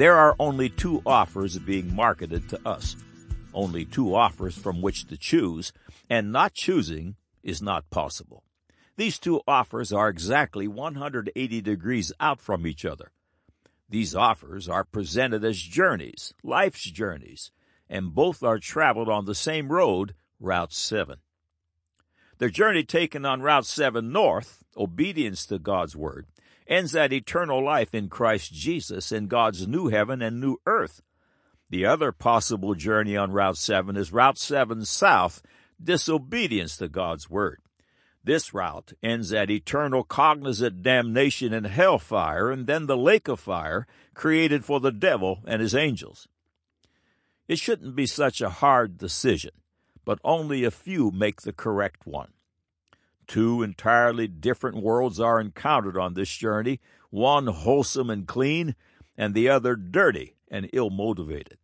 There are only two offers being marketed to us, only two offers from which to choose, and not choosing is not possible. These two offers are exactly 180 degrees out from each other. These offers are presented as journeys, life's journeys, and both are traveled on the same road, Route 7. The journey taken on Route 7 North, obedience to God's Word, ends at eternal life in Christ Jesus in God's new heaven and new earth. The other possible journey on Route 7 is Route 7 South, disobedience to God's Word. This route ends at eternal cognizant damnation in hellfire and then the lake of fire created for the devil and his angels. It shouldn't be such a hard decision, but only a few make the correct one. Two entirely different worlds are encountered on this journey, one wholesome and clean, and the other dirty and ill motivated.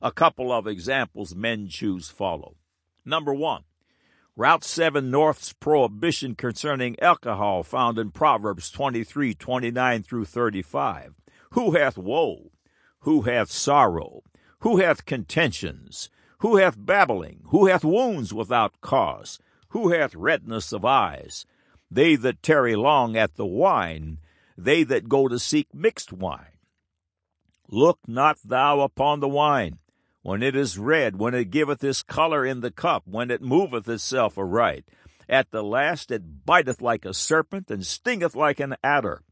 A couple of examples men choose follow. Number one, Route 7 North's prohibition concerning alcohol found in Proverbs 23, 29 through 35. Who hath woe? Who hath sorrow? Who hath contentions? Who hath babbling? Who hath wounds without cause? Who hath redness of eyes? They that tarry long at the wine, they that go to seek mixed wine. Look not thou upon the wine, when it is red, when it giveth his color in the cup, when it moveth itself aright. At the last it biteth like a serpent, and stingeth like an adder.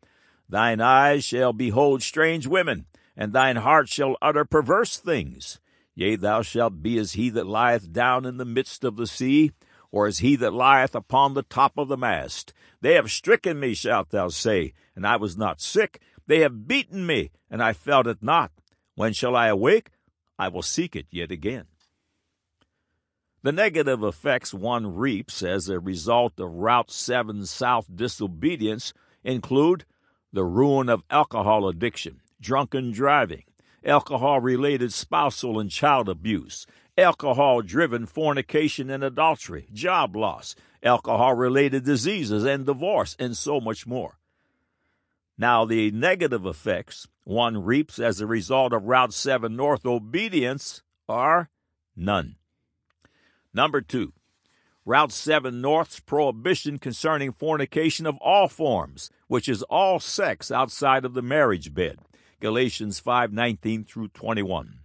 Thine eyes shall behold strange women, and thine heart shall utter perverse things. Yea, thou shalt be as he that lieth down in the midst of the sea, or as he that lieth upon the top of the mast. They have stricken me, shalt thou say, and I was not sick. They have beaten me, and I felt it not. When shall I awake? I will seek it yet again. The negative effects one reaps as a result of Route 7 South disobedience include the ruin of alcohol addiction, drunken driving, alcohol related spousal and child abuse, alcohol driven fornication and adultery, job loss, alcohol related diseases and divorce, and so much more. Now, the negative effects one reaps as a result of Route 7 North obedience are none. Number two, Route 7 North's prohibition concerning fornication of all forms, which is all sex outside of the marriage bed. Galatians 5:19 through 21.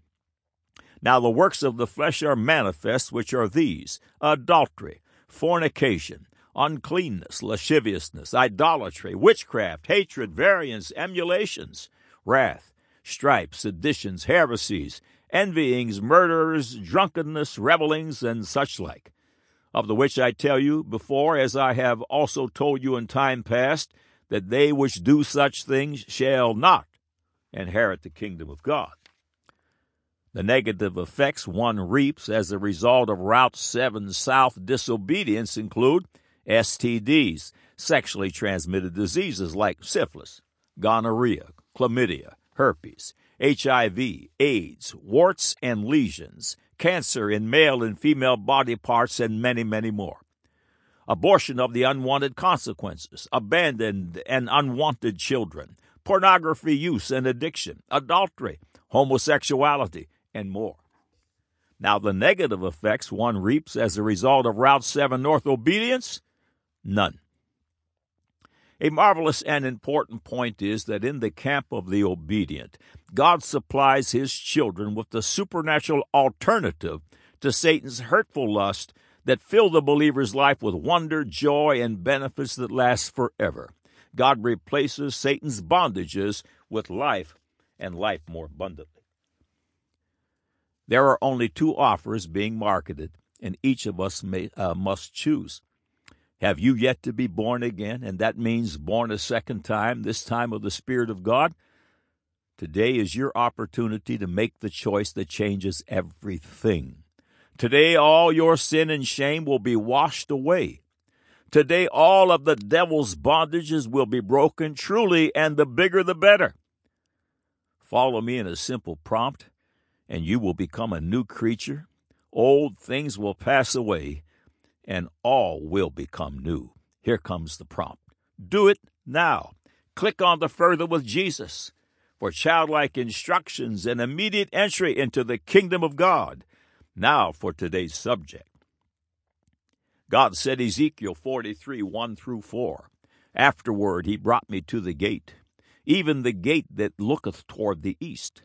Now the works of the flesh are manifest, which are these: adultery, fornication, uncleanness, lasciviousness, idolatry, witchcraft, hatred, variance, emulations, wrath, strife, seditions, heresies, envyings, murders, drunkenness, revellings, and such like. Of the which I tell you before, as I have also told you in time past, that they which do such things shall not inherit the kingdom of God. The negative effects one reaps as a result of Route 7 South disobedience include STDs, sexually transmitted diseases like syphilis, gonorrhea, chlamydia, herpes, HIV, AIDS, warts and lesions, cancer in male and female body parts, and many, many more. Abortion of the unwanted consequences, abandoned and unwanted children, pornography use and addiction, adultery, homosexuality, and more. Now, the negative effects one reaps as a result of Route 7 North obedience None. A marvelous and important point is that in the camp of the obedient, God supplies his children with the supernatural alternative to Satan's hurtful lust that fill the believer's life with wonder, joy, and benefits that last forever. God replaces Satan's bondages with life and life more abundantly. There are only two offers being marketed, and each of us may, uh, must choose. Have you yet to be born again? And that means born a second time, this time of the Spirit of God. Today is your opportunity to make the choice that changes everything. Today, all your sin and shame will be washed away. Today, all of the devil's bondages will be broken truly, and the bigger the better. Follow me in a simple prompt, and you will become a new creature. Old things will pass away, and all will become new. Here comes the prompt. Do it now. Click on the Further with Jesus. for childlike instructions and immediate entry into the kingdom of God. Now for today's subject. God said, Ezekiel 43 1 through 4. Afterward he brought me to the gate, even the gate that looketh toward the east.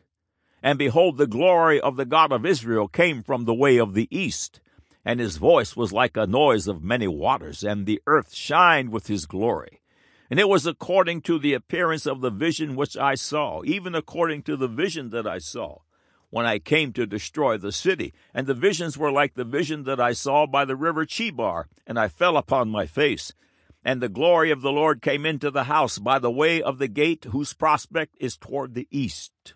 And behold, the glory of the God of Israel came from the way of the east, and his voice was like a noise of many waters, and the earth shined with his glory. And it was according to the appearance of the vision which I saw, even according to the vision that I saw, when I came to destroy the city. And the visions were like the vision that I saw by the river Chebar, and I fell upon my face. And the glory of the Lord came into the house by the way of the gate whose prospect is toward the east.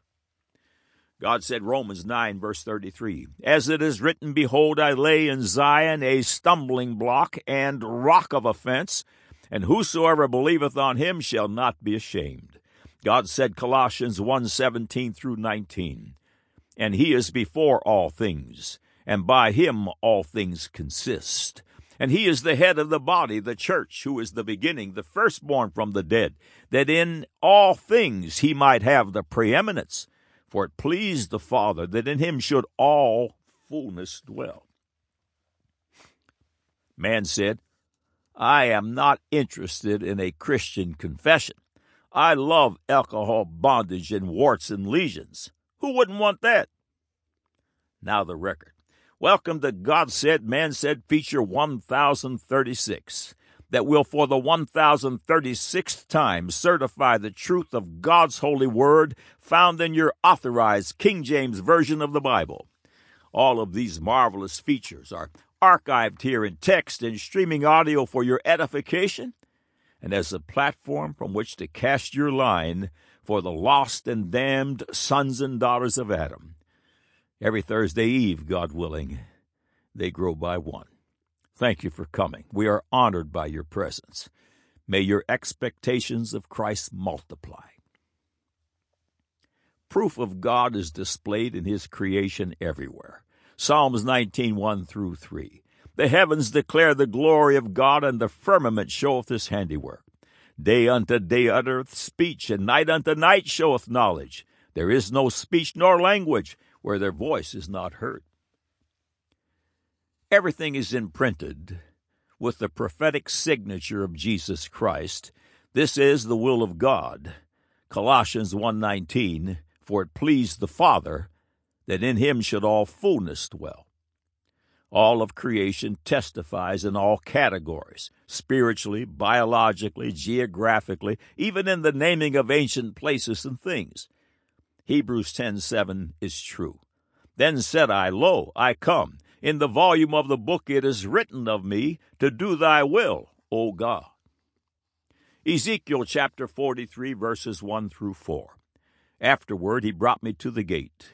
God said, Romans 9, verse 33, As it is written, Behold, I lay in Zion a stumbling block and rock of offense, and whosoever believeth on him shall not be ashamed. God said, Colossians 1, 17 through 19, And he is before all things, and by him all things consist. And he is the head of the body, the church, who is the beginning, the firstborn from the dead, that in all things he might have the preeminence. For it pleased the Father that in him should all fullness dwell. Man said, I am not interested in a Christian confession. I love alcohol, bondage, and warts and lesions. Who wouldn't want that? Now the record. Welcome to God Said, Man Said feature 1036 that will for the 1036th time certify the truth of God's holy word found in your authorized King James Version of the Bible. All of these marvelous features are archived here in text and streaming audio for your edification and as a platform from which to cast your line for the lost and damned sons and daughters of Adam. Every Thursday Eve, God willing, they grow by one. Thank you for coming. We are honored by your presence. May your expectations of Christ multiply. Proof of God is displayed in his creation everywhere. Psalms 19, 1 through 3. The heavens declare the glory of God, and the firmament showeth his handiwork. Day unto day uttereth speech, and night unto night showeth knowledge. There is no speech nor language where their voice is not heard. Everything is imprinted with the prophetic signature of Jesus Christ. This is the will of God. Colossians 1:19 For it pleased the Father that in him should all fullness dwell. All of creation testifies in all categories, spiritually, biologically, geographically, even in the naming of ancient places and things. Hebrews 10:7 is true. Then said I, Lo, I come. In the volume of the book it is written of me to do thy will, O God. Ezekiel chapter 43, verses 1 through 4. Afterward he brought me to the gate,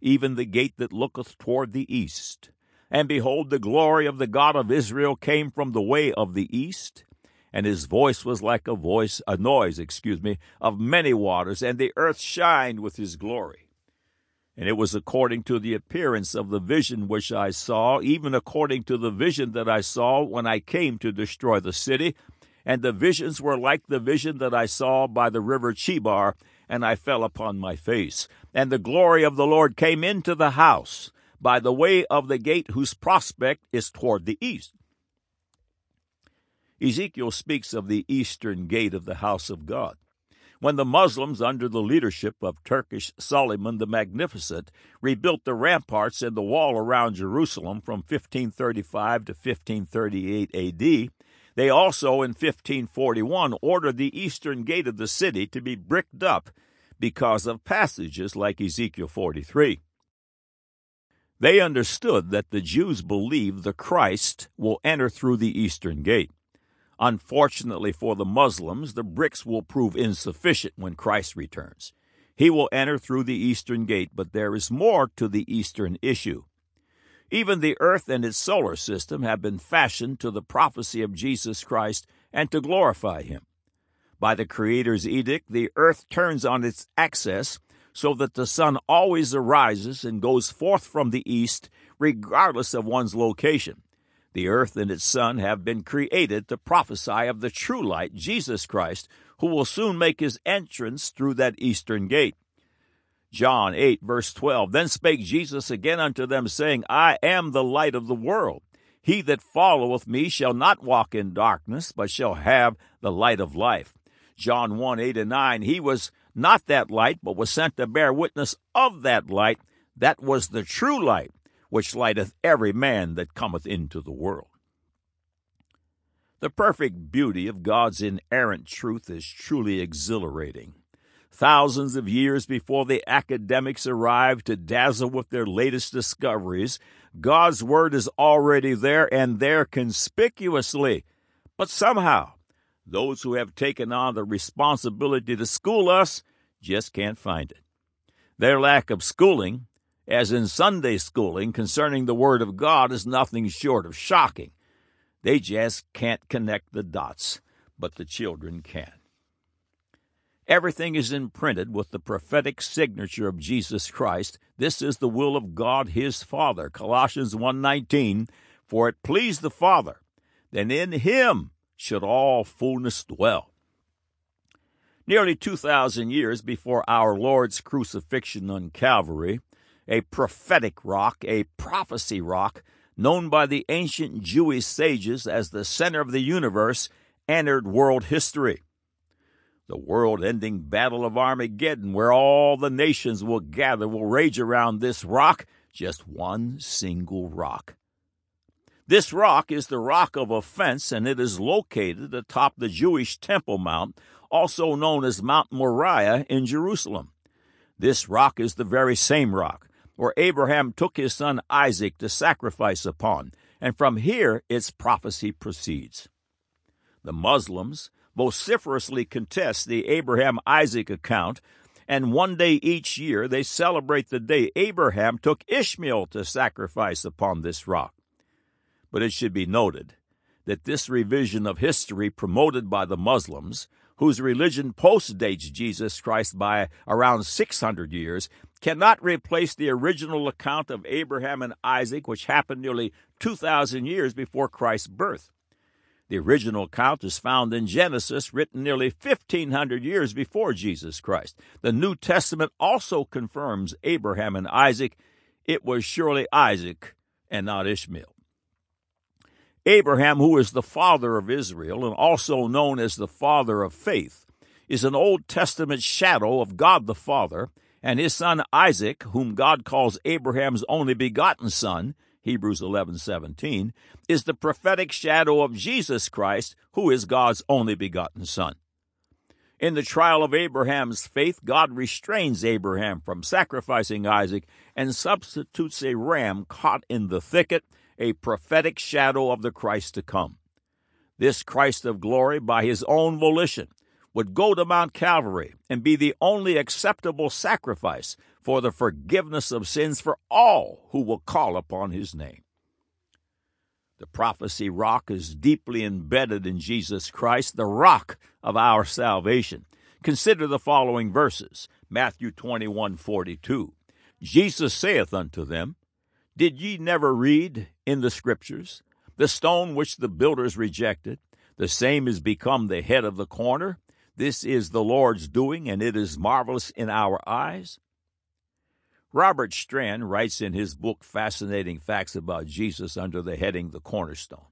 even the gate that looketh toward the east. And behold, the glory of the God of Israel came from the way of the east, and his voice was like a voice, a noise, excuse me, of many waters, and the earth shined with his glory. And it was according to the appearance of the vision which I saw, even according to the vision that I saw when I came to destroy the city. And the visions were like the vision that I saw by the river Chebar, and I fell upon my face. And the glory of the Lord came into the house by the way of the gate whose prospect is toward the east. Ezekiel speaks of the eastern gate of the house of God when the Muslims, under the leadership of Turkish Suleiman the Magnificent, rebuilt the ramparts and the wall around Jerusalem from 1535 to 1538 AD, they also in 1541 ordered the eastern gate of the city to be bricked up because of passages like Ezekiel 43. They understood that the Jews believed the Christ will enter through the eastern gate. Unfortunately for the Muslims, the bricks will prove insufficient when Christ returns. He will enter through the eastern gate, but there is more to the eastern issue. Even the earth and its solar system have been fashioned to the prophecy of Jesus Christ and to glorify him. By the Creator's edict, the earth turns on its axis so that the sun always arises and goes forth from the east, regardless of one's location. The earth and its sun have been created to prophesy of the true light, Jesus Christ, who will soon make his entrance through that eastern gate. John 8, verse 12. Then spake Jesus again unto them, saying, I am the light of the world. He that followeth me shall not walk in darkness, but shall have the light of life. John 1, 8 and 9. He was not that light, but was sent to bear witness of that light. That was the true light, which lighteth every man that cometh into the world. The perfect beauty of God's inerrant truth is truly exhilarating. Thousands of years before the academics arrive to dazzle with their latest discoveries, God's Word is already there and there conspicuously. But somehow, those who have taken on the responsibility to school us just can't find it. Their lack of schooling, as in Sunday schooling concerning the Word of God, is nothing short of shocking. They just can't connect the dots, but the children can. Everything is imprinted with the prophetic signature of Jesus Christ. This is the will of God his Father. Colossians 1:19, for it pleased the Father that in him should all fullness dwell. Nearly 2,000 years before our Lord's crucifixion on Calvary, a prophetic rock, a prophecy rock, known by the ancient Jewish sages as the center of the universe, entered world history. The world ending battle of Armageddon, where all the nations will gather, will rage around this rock, just one single rock. This rock is the rock of offense, and it is located atop the Jewish Temple Mount, also known as Mount Moriah in Jerusalem. This rock is the very same rock where Abraham took his son Isaac to sacrifice upon, and from here its prophecy proceeds. The Muslims vociferously contest the Abraham Isaac account, and one day each year they celebrate the day Abraham took Ishmael to sacrifice upon this rock. But it should be noted that this revision of history promoted by the Muslims, whose religion postdates Jesus Christ by around 600 years, cannot replace the original account of Abraham and Isaac, which happened nearly 2,000 years before Christ's birth. The original account is found in Genesis, written nearly 1,500 years before Jesus Christ. The New Testament also confirms Abraham and Isaac. It was surely Isaac and not Ishmael. Abraham, who is the father of Israel and also known as the father of faith, is an Old Testament shadow of God the Father, and his son Isaac, whom God calls Abraham's only begotten son, Hebrews 11:17, is the prophetic shadow of Jesus Christ, who is God's only begotten son. In the trial of Abraham's faith, God restrains Abraham from sacrificing Isaac and substitutes a ram caught in the thicket a prophetic shadow of the Christ to come. This Christ of glory, by his own volition, would go to Mount Calvary and be the only acceptable sacrifice for the forgiveness of sins for all who will call upon his name. The prophecy rock is deeply embedded in Jesus Christ, the rock of our salvation. Consider the following verses Matthew 21 42. Jesus saith unto them, did ye never read in the Scriptures, The stone which the builders rejected, the same is become the head of the corner? This is the Lord's doing, and it is marvelous in our eyes. Robert Strand writes in his book Fascinating Facts About Jesus under the heading The Cornerstone.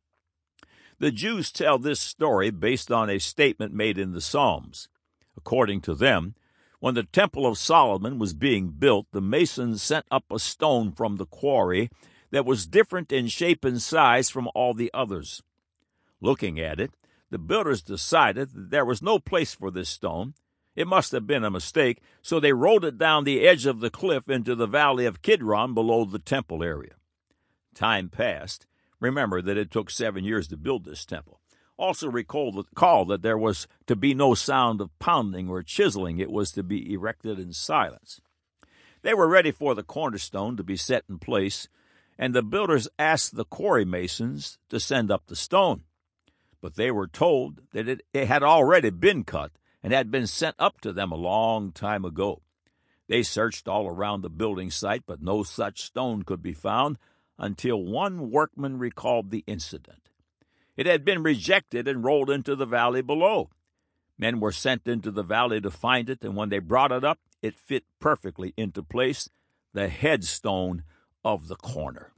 The Jews tell this story based on a statement made in the Psalms. According to them, when the Temple of Solomon was being built, the masons sent up a stone from the quarry that was different in shape and size from all the others. Looking at it, the builders decided that there was no place for this stone. It must have been a mistake, so they rolled it down the edge of the cliff into the valley of Kidron below the temple area. Time passed. Remember that it took seven years to build this temple. Also recall, that there was to be no sound of pounding or chiseling, it was to be erected in silence. They were ready for the cornerstone to be set in place, and the builders asked the quarry masons to send up the stone. But they were told that it, it had already been cut and had been sent up to them a long time ago. They searched all around the building site, but no such stone could be found until one workman recalled the incident. It had been rejected and rolled into the valley below. Men were sent into the valley to find it, and when they brought it up, it fit perfectly into place, the headstone of the corner.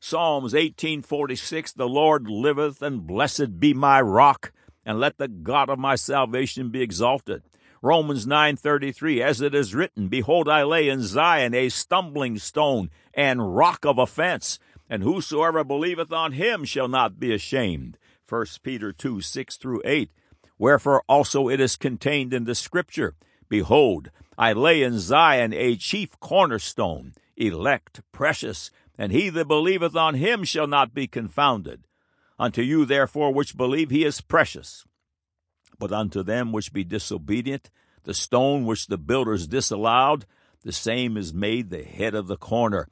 Psalms 18:46 The Lord liveth and blessed be my rock and let the God of my salvation be exalted. Romans 9:33 As it is written Behold I lay in Zion a stumbling stone and rock of offense and whosoever believeth on him shall not be ashamed. 1 Peter 2 6 through 8. Wherefore also it is contained in the scripture Behold, I lay in Zion a chief cornerstone, elect, precious, and he that believeth on him shall not be confounded. Unto you therefore which believe he is precious. But unto them which be disobedient, the stone which the builders disallowed, the same is made the head of the corner,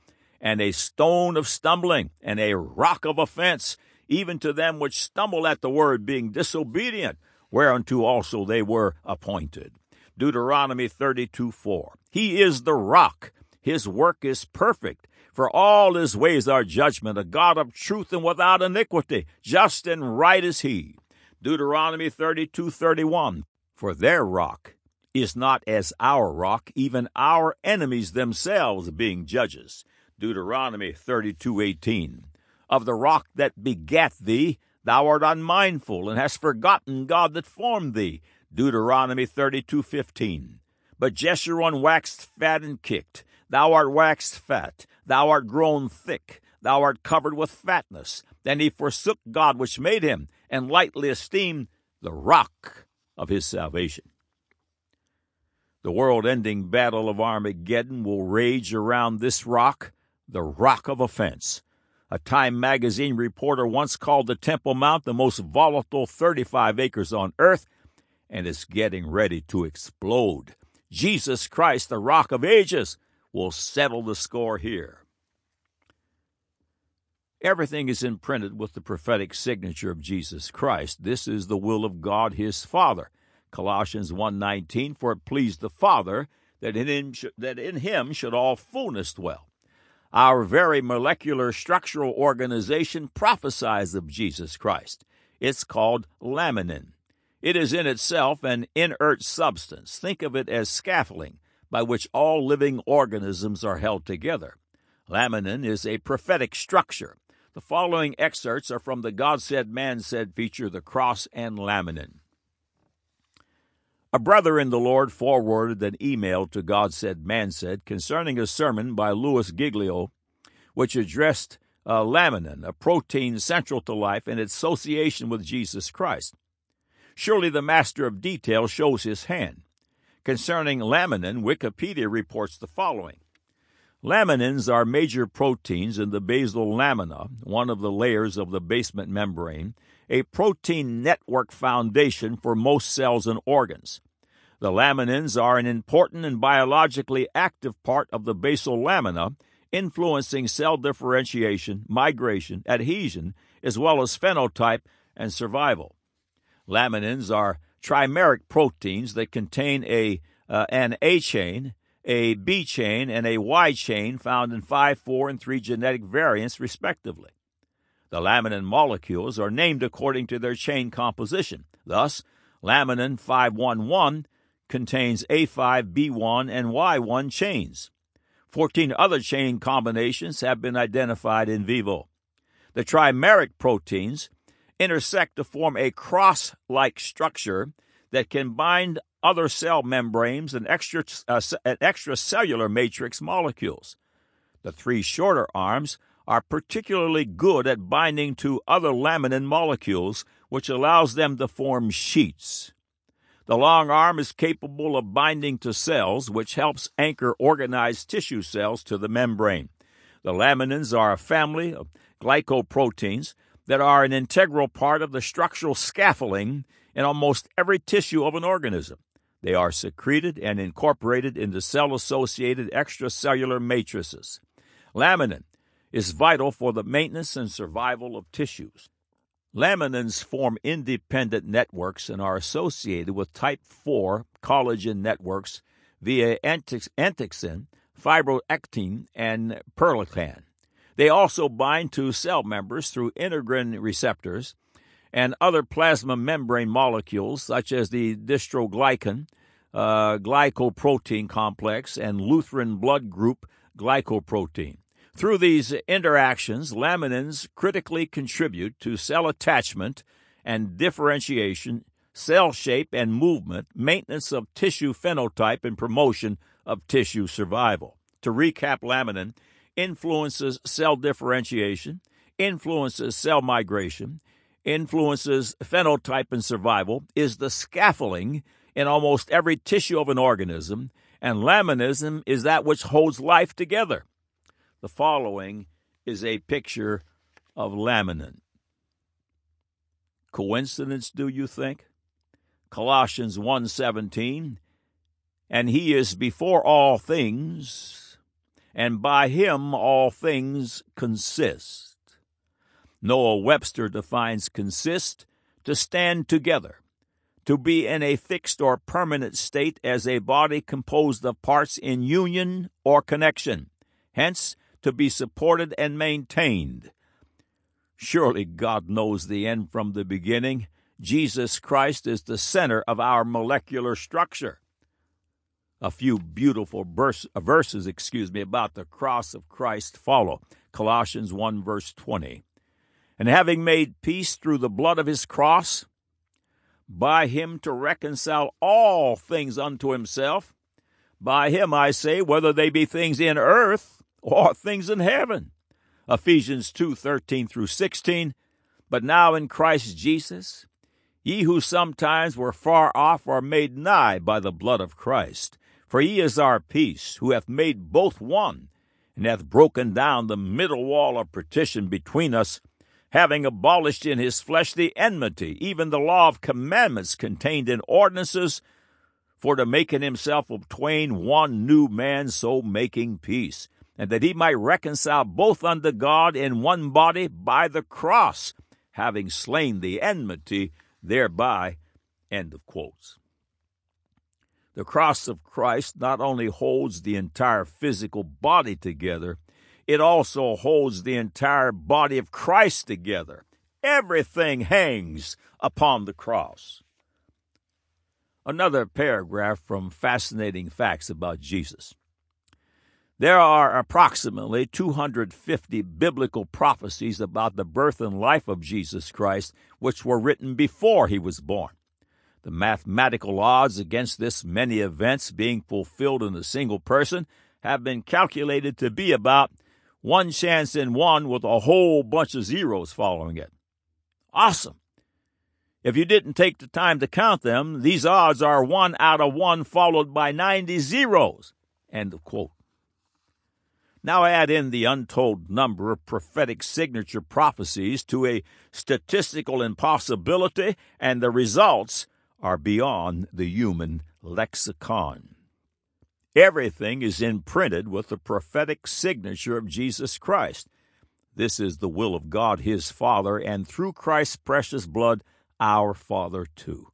and a stone of stumbling, and a rock of offense, even to them which stumble at the word, being disobedient, whereunto also they were appointed. Deuteronomy 32 4. He is the rock, his work is perfect. For all his ways are judgment, a God of truth and without iniquity, just and right is he. Deuteronomy 32 31. For their rock is not as our rock, even our enemies themselves being judges. Deuteronomy 32:18. Of the rock that begat thee, thou art unmindful and hast forgotten God that formed thee. Deuteronomy 32:15. But Jeshurun waxed fat and kicked. Thou art waxed fat. Thou art grown thick. Thou art covered with fatness. Then he forsook God which made him, and lightly esteemed the rock of his salvation. The world ending battle of Armageddon will rage around this rock the rock of offense. A Time magazine reporter once called the Temple Mount the most volatile 35 acres on earth, and is getting ready to explode. Jesus Christ, the rock of ages, will settle the score here. Everything is imprinted with the prophetic signature of Jesus Christ. This is the will of God his Father. Colossians 1:19 for it pleased the Father that in him that in him should all fullness dwell. Our very molecular structural organization prophesies of Jesus Christ. It's called laminin. It is in itself an inert substance. Think of it as scaffolding by which all living organisms are held together. Laminin is a prophetic structure. The following excerpts are from the God Said, Man Said feature, The Cross and Laminin. A brother in the Lord forwarded an email to God Said, Man Said concerning a sermon by Louis Giglio, which addressed uh, laminin, a protein central to life and its association with Jesus Christ. Surely the master of detail shows his hand. Concerning laminin, Wikipedia reports the following. Laminins are major proteins in the basal lamina, one of the layers of the basement membrane, a protein network foundation for most cells and organs. The laminins are an important and biologically active part of the basal lamina, influencing cell differentiation, migration, adhesion, as well as phenotype and survival. Laminins are trimeric proteins that contain a uh, an A chain, a B chain, and a Y chain found in 5, 4, and 3 genetic variants, respectively. The laminin molecules are named according to their chain composition. Thus, laminin 511 contains A5, B1, and Y1 chains. Fourteen other chain combinations have been identified in vivo. The trimeric proteins intersect to form a cross like structure that can bind other cell membranes and extra, uh, extracellular matrix molecules. The three shorter arms are particularly good at binding to other laminin molecules, which allows them to form sheets. The long arm is capable of binding to cells, which helps anchor organized tissue cells to the membrane. The laminins are a family of glycoproteins that are an integral part of the structural scaffolding in almost every tissue of an organism. They are secreted and incorporated into cell associated extracellular matrices. Laminin is vital for the maintenance and survival of tissues. Laminins form independent networks and are associated with type 4 collagen networks via entactin, fibronectin, and perlecan. They also bind to cell members through integrin receptors and other plasma membrane molecules such as the dystroglycan, uh, glycoprotein complex and Lutheran blood group glycoprotein. Through these interactions, laminins critically contribute to cell attachment and differentiation, cell shape and movement, maintenance of tissue phenotype, and promotion of tissue survival. To recap, laminin influences cell differentiation, influences cell migration, influences phenotype and survival, is the scaffolding in almost every tissue of an organism, and laminism is that which holds life together. The following is a picture of laminin. Coincidence, do you think? Colossians 1:17 And he is before all things and by him all things consist. Noah Webster defines consist to stand together, to be in a fixed or permanent state as a body composed of parts in union or connection, hence, to be supported and maintained. Surely God knows the end from the beginning. Jesus Christ is the center of our molecular structure. A few beautiful verse, verses, excuse me, about the cross of Christ follow. Colossians 1 verse 20. And having made peace through the blood of his cross, by him to reconcile all things unto himself. By him, I say, whether they be things in earth or things in heaven. Ephesians 2 13 through 16. But now in Christ Jesus, ye who sometimes were far off are made nigh by the blood of Christ. For he is our peace, who hath made both one, and hath broken down the middle wall of partition between us having abolished in his flesh the enmity, even the law of commandments contained in ordinances, for to make in himself of twain one new man, so making peace, and that he might reconcile both unto God in one body by the cross, having slain the enmity thereby. End of quotes. The cross of Christ not only holds the entire physical body together, it also holds the entire body of Christ together. Everything hangs upon the cross. Another paragraph from Fascinating Facts About Jesus. There are approximately 250 biblical prophecies about the birth and life of Jesus Christ, which were written before he was born. The mathematical odds against this many events being fulfilled in a single person have been calculated to be about one chance in one with a whole bunch of zeros following it. Awesome. If you didn't take the time to count them, these odds are one out of one followed by 90 zeros. End of quote. Now add in the untold number of prophetic signature prophecies to a statistical impossibility, and the results are beyond the human lexicon. Everything is imprinted with the prophetic signature of Jesus Christ. This is the will of God, his Father, and through Christ's precious blood, our Father too.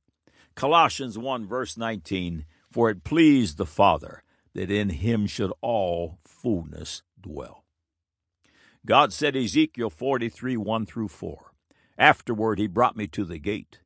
Colossians 1 verse 19, For it pleased the Father that in him should all fullness dwell. God said Ezekiel 43 1 through 4. Afterward he brought me to the gate,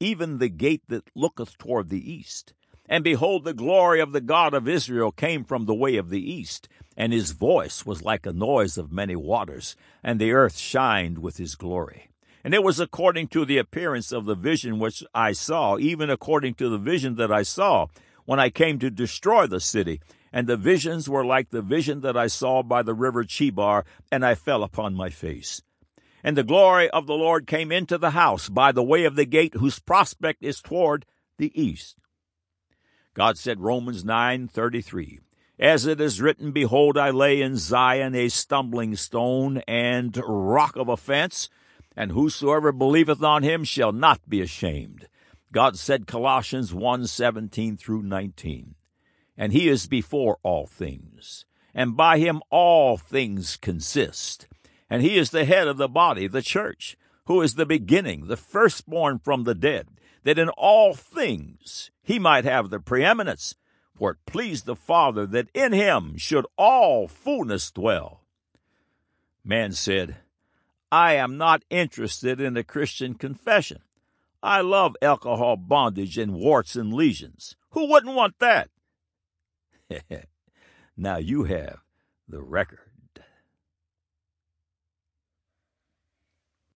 even the gate that looketh toward the east and behold, the glory of the God of Israel came from the way of the east, and his voice was like a noise of many waters, and the earth shined with his glory. And it was according to the appearance of the vision which I saw, even according to the vision that I saw, when I came to destroy the city. And the visions were like the vision that I saw by the river Chebar, and I fell upon my face. And the glory of the Lord came into the house by the way of the gate whose prospect is toward the east. God said Romans 9:33, as it is written, behold I lay in Zion a stumbling stone and rock of offense, and whosoever believeth on him shall not be ashamed. God said Colossians 1:17 through 19. And he is before all things, and by him all things consist. And he is the head of the body, the church, who is the beginning, the firstborn from the dead that in all things he might have the preeminence, for it pleased the Father that in him should all fullness dwell. Man said, I am not interested in a Christian confession. I love alcohol bondage and warts and lesions. Who wouldn't want that? now you have the record.